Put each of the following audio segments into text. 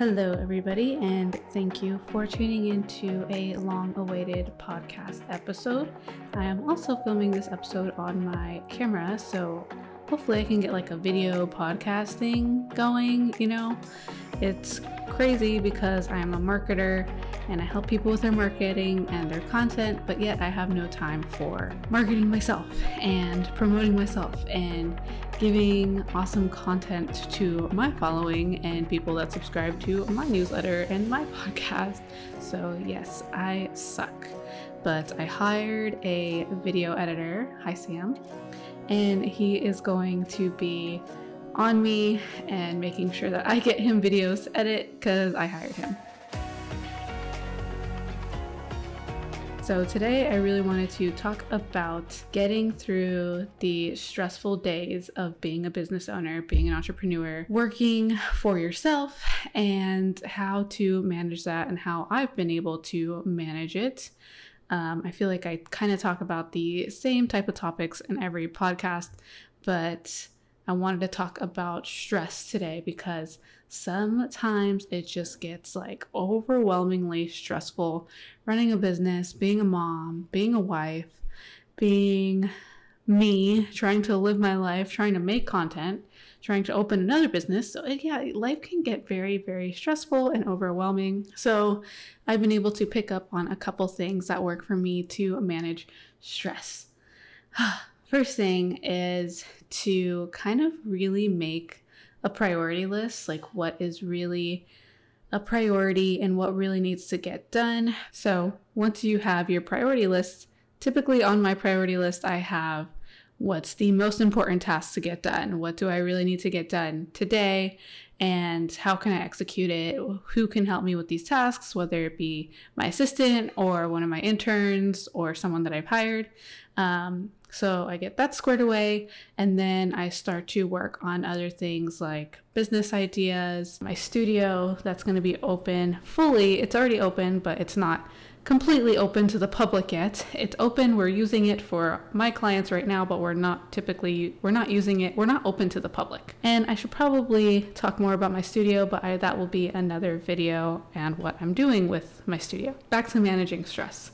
Hello, everybody, and thank you for tuning into a long awaited podcast episode. I am also filming this episode on my camera, so hopefully, I can get like a video podcasting going. You know, it's crazy because I am a marketer and I help people with their marketing and their content, but yet I have no time for marketing myself and promoting myself and giving awesome content to my following and people that subscribe to my newsletter and my podcast. So, yes, I suck. But I hired a video editor. Hi, Sam. And he is going to be on me and making sure that I get him videos to edit because I hired him. So, today I really wanted to talk about getting through the stressful days of being a business owner, being an entrepreneur, working for yourself, and how to manage that and how I've been able to manage it. Um, I feel like I kind of talk about the same type of topics in every podcast, but I wanted to talk about stress today because sometimes it just gets like overwhelmingly stressful running a business, being a mom, being a wife, being me, trying to live my life, trying to make content, trying to open another business. So, yeah, life can get very, very stressful and overwhelming. So, I've been able to pick up on a couple things that work for me to manage stress. First thing is to kind of really make a priority list, like what is really a priority and what really needs to get done. So, once you have your priority list, typically on my priority list, I have what's the most important task to get done? What do I really need to get done today? And how can I execute it? Who can help me with these tasks, whether it be my assistant or one of my interns or someone that I've hired? Um, so I get that squared away, and then I start to work on other things like business ideas, my studio that's going to be open fully. It's already open, but it's not completely open to the public yet. It's open. We're using it for my clients right now, but we're not typically we're not using it. We're not open to the public. And I should probably talk more about my studio, but I, that will be another video and what I'm doing with my studio. Back to managing stress.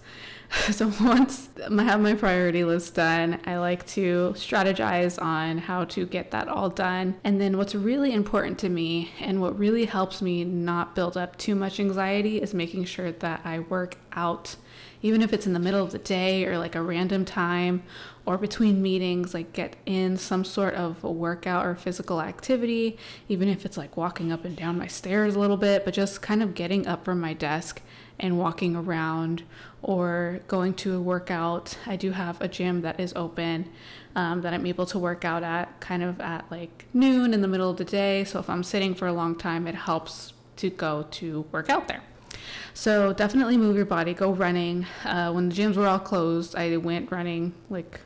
so once I have my priority list done, I like to strategize on how to get that all done. And then what's really important to me and what really helps me not build up too much anxiety is making sure that I work out even if it's in the middle of the day or like a random time or between meetings, like get in some sort of a workout or physical activity, even if it's like walking up and down my stairs a little bit, but just kind of getting up from my desk and walking around or going to a workout. I do have a gym that is open um, that I'm able to work out at kind of at like noon in the middle of the day. So if I'm sitting for a long time, it helps to go to work out there. So definitely move your body, go running. Uh, when the gyms were all closed, I went running like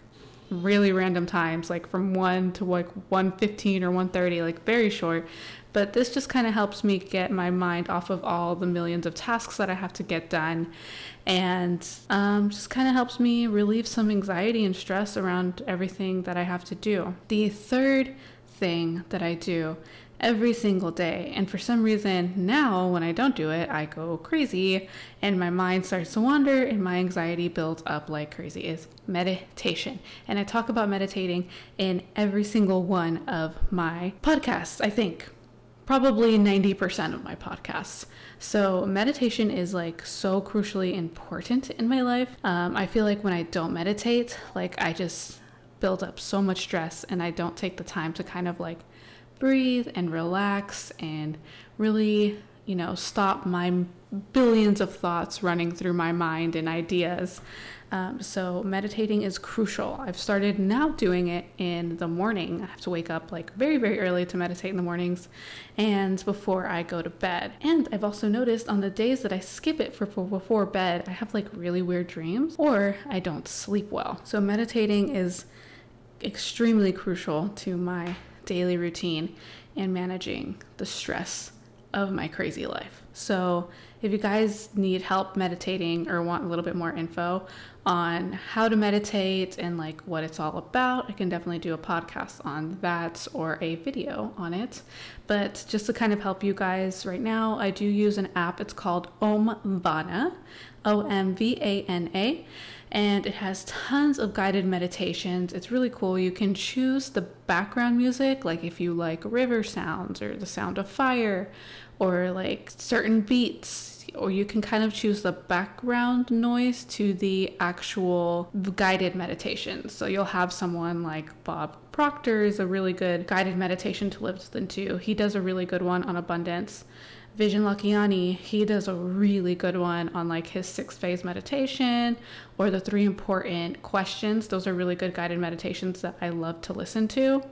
really random times, like from 1 to like 115 or 130, like very short. But this just kind of helps me get my mind off of all the millions of tasks that I have to get done and um, just kind of helps me relieve some anxiety and stress around everything that I have to do. The third thing that I do every single day. And for some reason, now when I don't do it, I go crazy and my mind starts to wander and my anxiety builds up like crazy is meditation. And I talk about meditating in every single one of my podcasts, I think probably 90% of my podcasts. So, meditation is like so crucially important in my life. Um, I feel like when I don't meditate, like I just build up so much stress and I don't take the time to kind of like breathe and relax and really, you know, stop my billions of thoughts running through my mind and ideas. Um, so meditating is crucial. I've started now doing it in the morning. I have to wake up like very, very early to meditate in the mornings and before I go to bed. And I've also noticed on the days that I skip it for, for before bed, I have like really weird dreams or I don't sleep well. So meditating is extremely crucial to my daily routine and managing the stress of my crazy life. So, if you guys need help meditating or want a little bit more info on how to meditate and like what it's all about, I can definitely do a podcast on that or a video on it. But just to kind of help you guys right now, I do use an app. It's called Omvana, O M V A N A and it has tons of guided meditations. It's really cool. You can choose the background music, like if you like river sounds or the sound of fire or like certain beats, or you can kind of choose the background noise to the actual guided meditation. So you'll have someone like Bob Proctor is a really good guided meditation to listen to. He does a really good one on abundance. Vishen Lakhiani, he does a really good one on like his six phase meditation or the three important questions. Those are really good guided meditations that I love to listen to.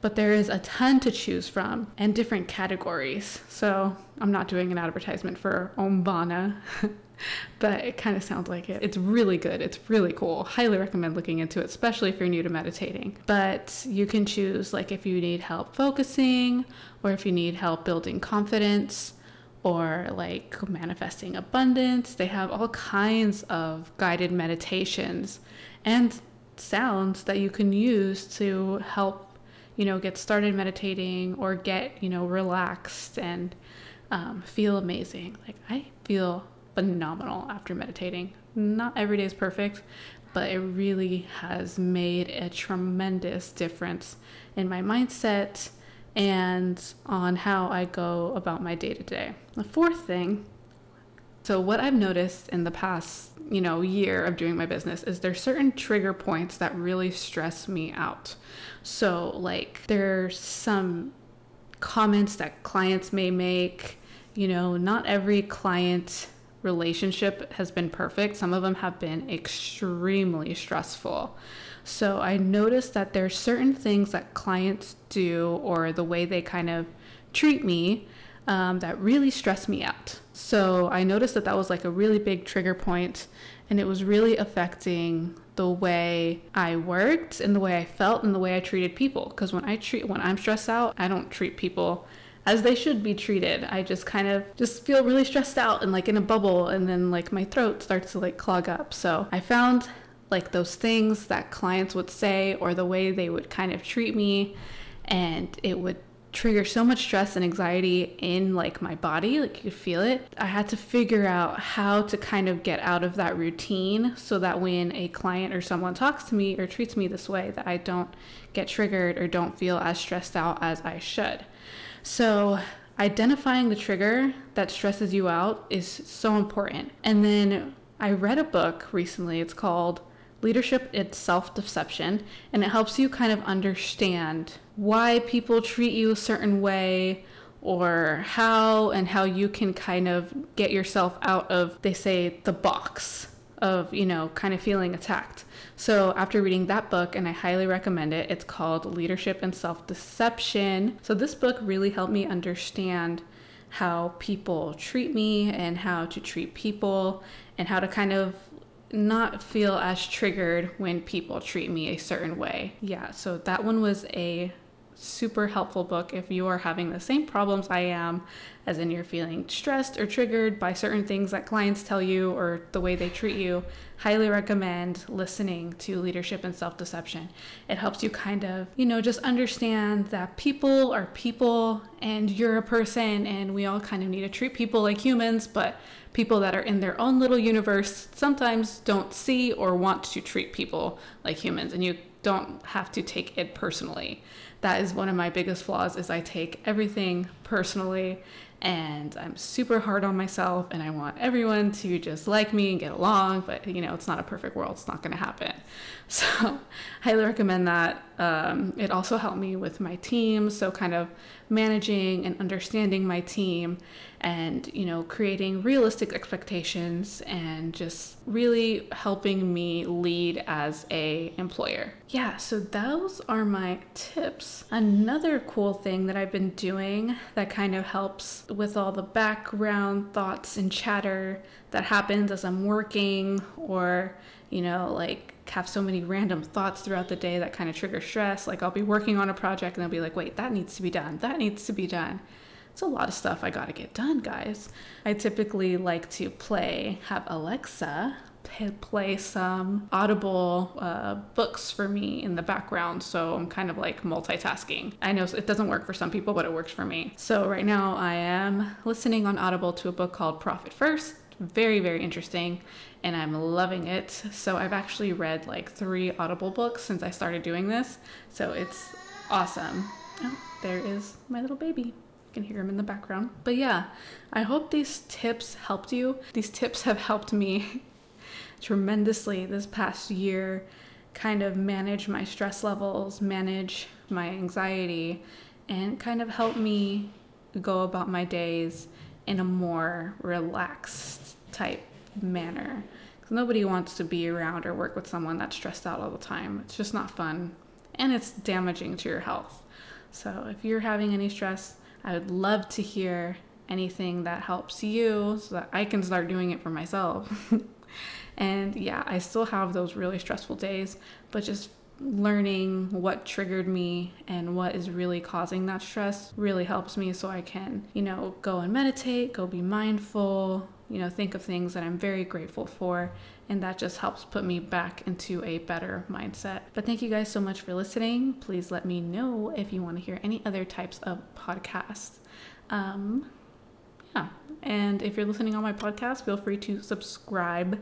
But there is a ton to choose from and different categories. So I'm not doing an advertisement for Omvana, but it kind of sounds like it. It's really good. It's really cool. Highly recommend looking into it, especially if you're new to meditating. But you can choose like if you need help focusing or if you need help building confidence or like manifesting abundance. They have all kinds of guided meditations and sounds that you can use to help, you know, get started meditating or get, you know, relaxed and um, feel amazing. Like I feel phenomenal after meditating. Not every day is perfect, but it really has made a tremendous difference in my mindset and on how I go about my day to day. The fourth thing, so what I've noticed in the past, you know, year of doing my business is there's certain trigger points that really stress me out. So like there's some comments that clients may make, you know, not every client relationship has been perfect. Some of them have been extremely stressful. So I noticed that there's certain things that clients do or the way they kind of treat me um, that really stress me out. So I noticed that that was like a really big trigger point and it was really affecting the way I worked and the way I felt and the way I treated people. Because when I treat when I'm stressed out, I don't treat people as they should be treated. I just kind of just feel really stressed out and like in a bubble and then like my throat starts to like clog up. So I found like those things that clients would say or the way they would kind of treat me. And it would trigger so much stress and anxiety in like my body. Like you could feel it. I had to figure out how to kind of get out of that routine so that when a client or someone talks to me or treats me this way that i don't get triggered or don't feel as stressed out as i should. So identifying the trigger that stresses you out is so important. And then i read a book recently. It's called Leadership it's self deception, and it helps you kind of understand why people treat you a certain way or how and how you can kind of get yourself out of, they say, the box of, you know, kind of feeling attacked. So, after reading that book, and I highly recommend it, it's called Leadership and Self Deception. So, this book really helped me understand how people treat me and how to treat people and how to kind of not feel as triggered when people treat me a certain way. Yeah, so that one was a super helpful book if you are having the same problems I am, as in you're feeling stressed or triggered by certain things that clients tell you or the way they treat you. Highly recommend listening to Leadership and Self Deception. It helps you kind of, you know, just understand that people are people and you're a person and we all kind of need to treat people like humans, but people that are in their own little universe sometimes don't see or want to treat people like humans and you don't have to take it personally that is one of my biggest flaws is i take everything personally and I'm super hard on myself and I want everyone to just like me and get along, but you know, it's not a perfect world, it's not going to happen. So, highly recommend that. Um, it also helped me with my team, so kind of managing and understanding my team and you know, creating realistic expectations and just really helping me lead as a employer. Yeah, so those are my tips. Another cool thing that I've been doing that kind of helps with all the background thoughts and chatter that happens as I'm working or, you know, like have so many random thoughts throughout the day that kind of trigger stress. Like I'll be working on a project and I'll be like, wait, that needs to be done. That needs to be done. It's a lot of stuff I gotta get done, guys. I typically like to play, have Alexa play some audible uh, books for me in the background so i'm kind of like multitasking i know it doesn't work for some people but it works for me so right now i am listening on audible to a book called profit first very very interesting and i'm loving it. So i've actually read like three audible books since i started doing this so it's awesome. Oh, there is my little baby. You can hear him in the background. But yeah i hope these tips helped you. These tips have helped me tremendously this past year kind of manage my stress levels manage my anxiety and kind of help me go about my days in a more relaxed type manner. Because nobody wants to be around or work with someone that's stressed out all the time. It's just not fun and it's damaging to your health. So if you're having any stress, I would love to hear anything that helps you so that I can start doing it for myself. and yeah, I still have those really stressful days, but just learning what triggered me and what is really causing that stress really helps me so I can, you know, go and meditate, go be mindful, you know, think of things that I'm very grateful for. And that just helps put me back into a better mindset. But thank you guys so much for listening. Please let me know if you want to hear any other types of podcasts. Um, yeah. And if you're listening on my podcast, feel free to subscribe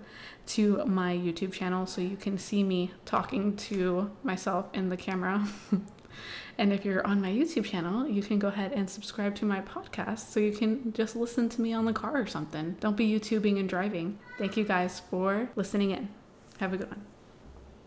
to my YouTube channel so you can see me talking to myself in the camera. and if you're on my YouTube channel, you can go ahead and subscribe to my podcast so you can just listen to me on the car or something. Don't be YouTubing and driving. Thank you guys for listening in. Have a good one.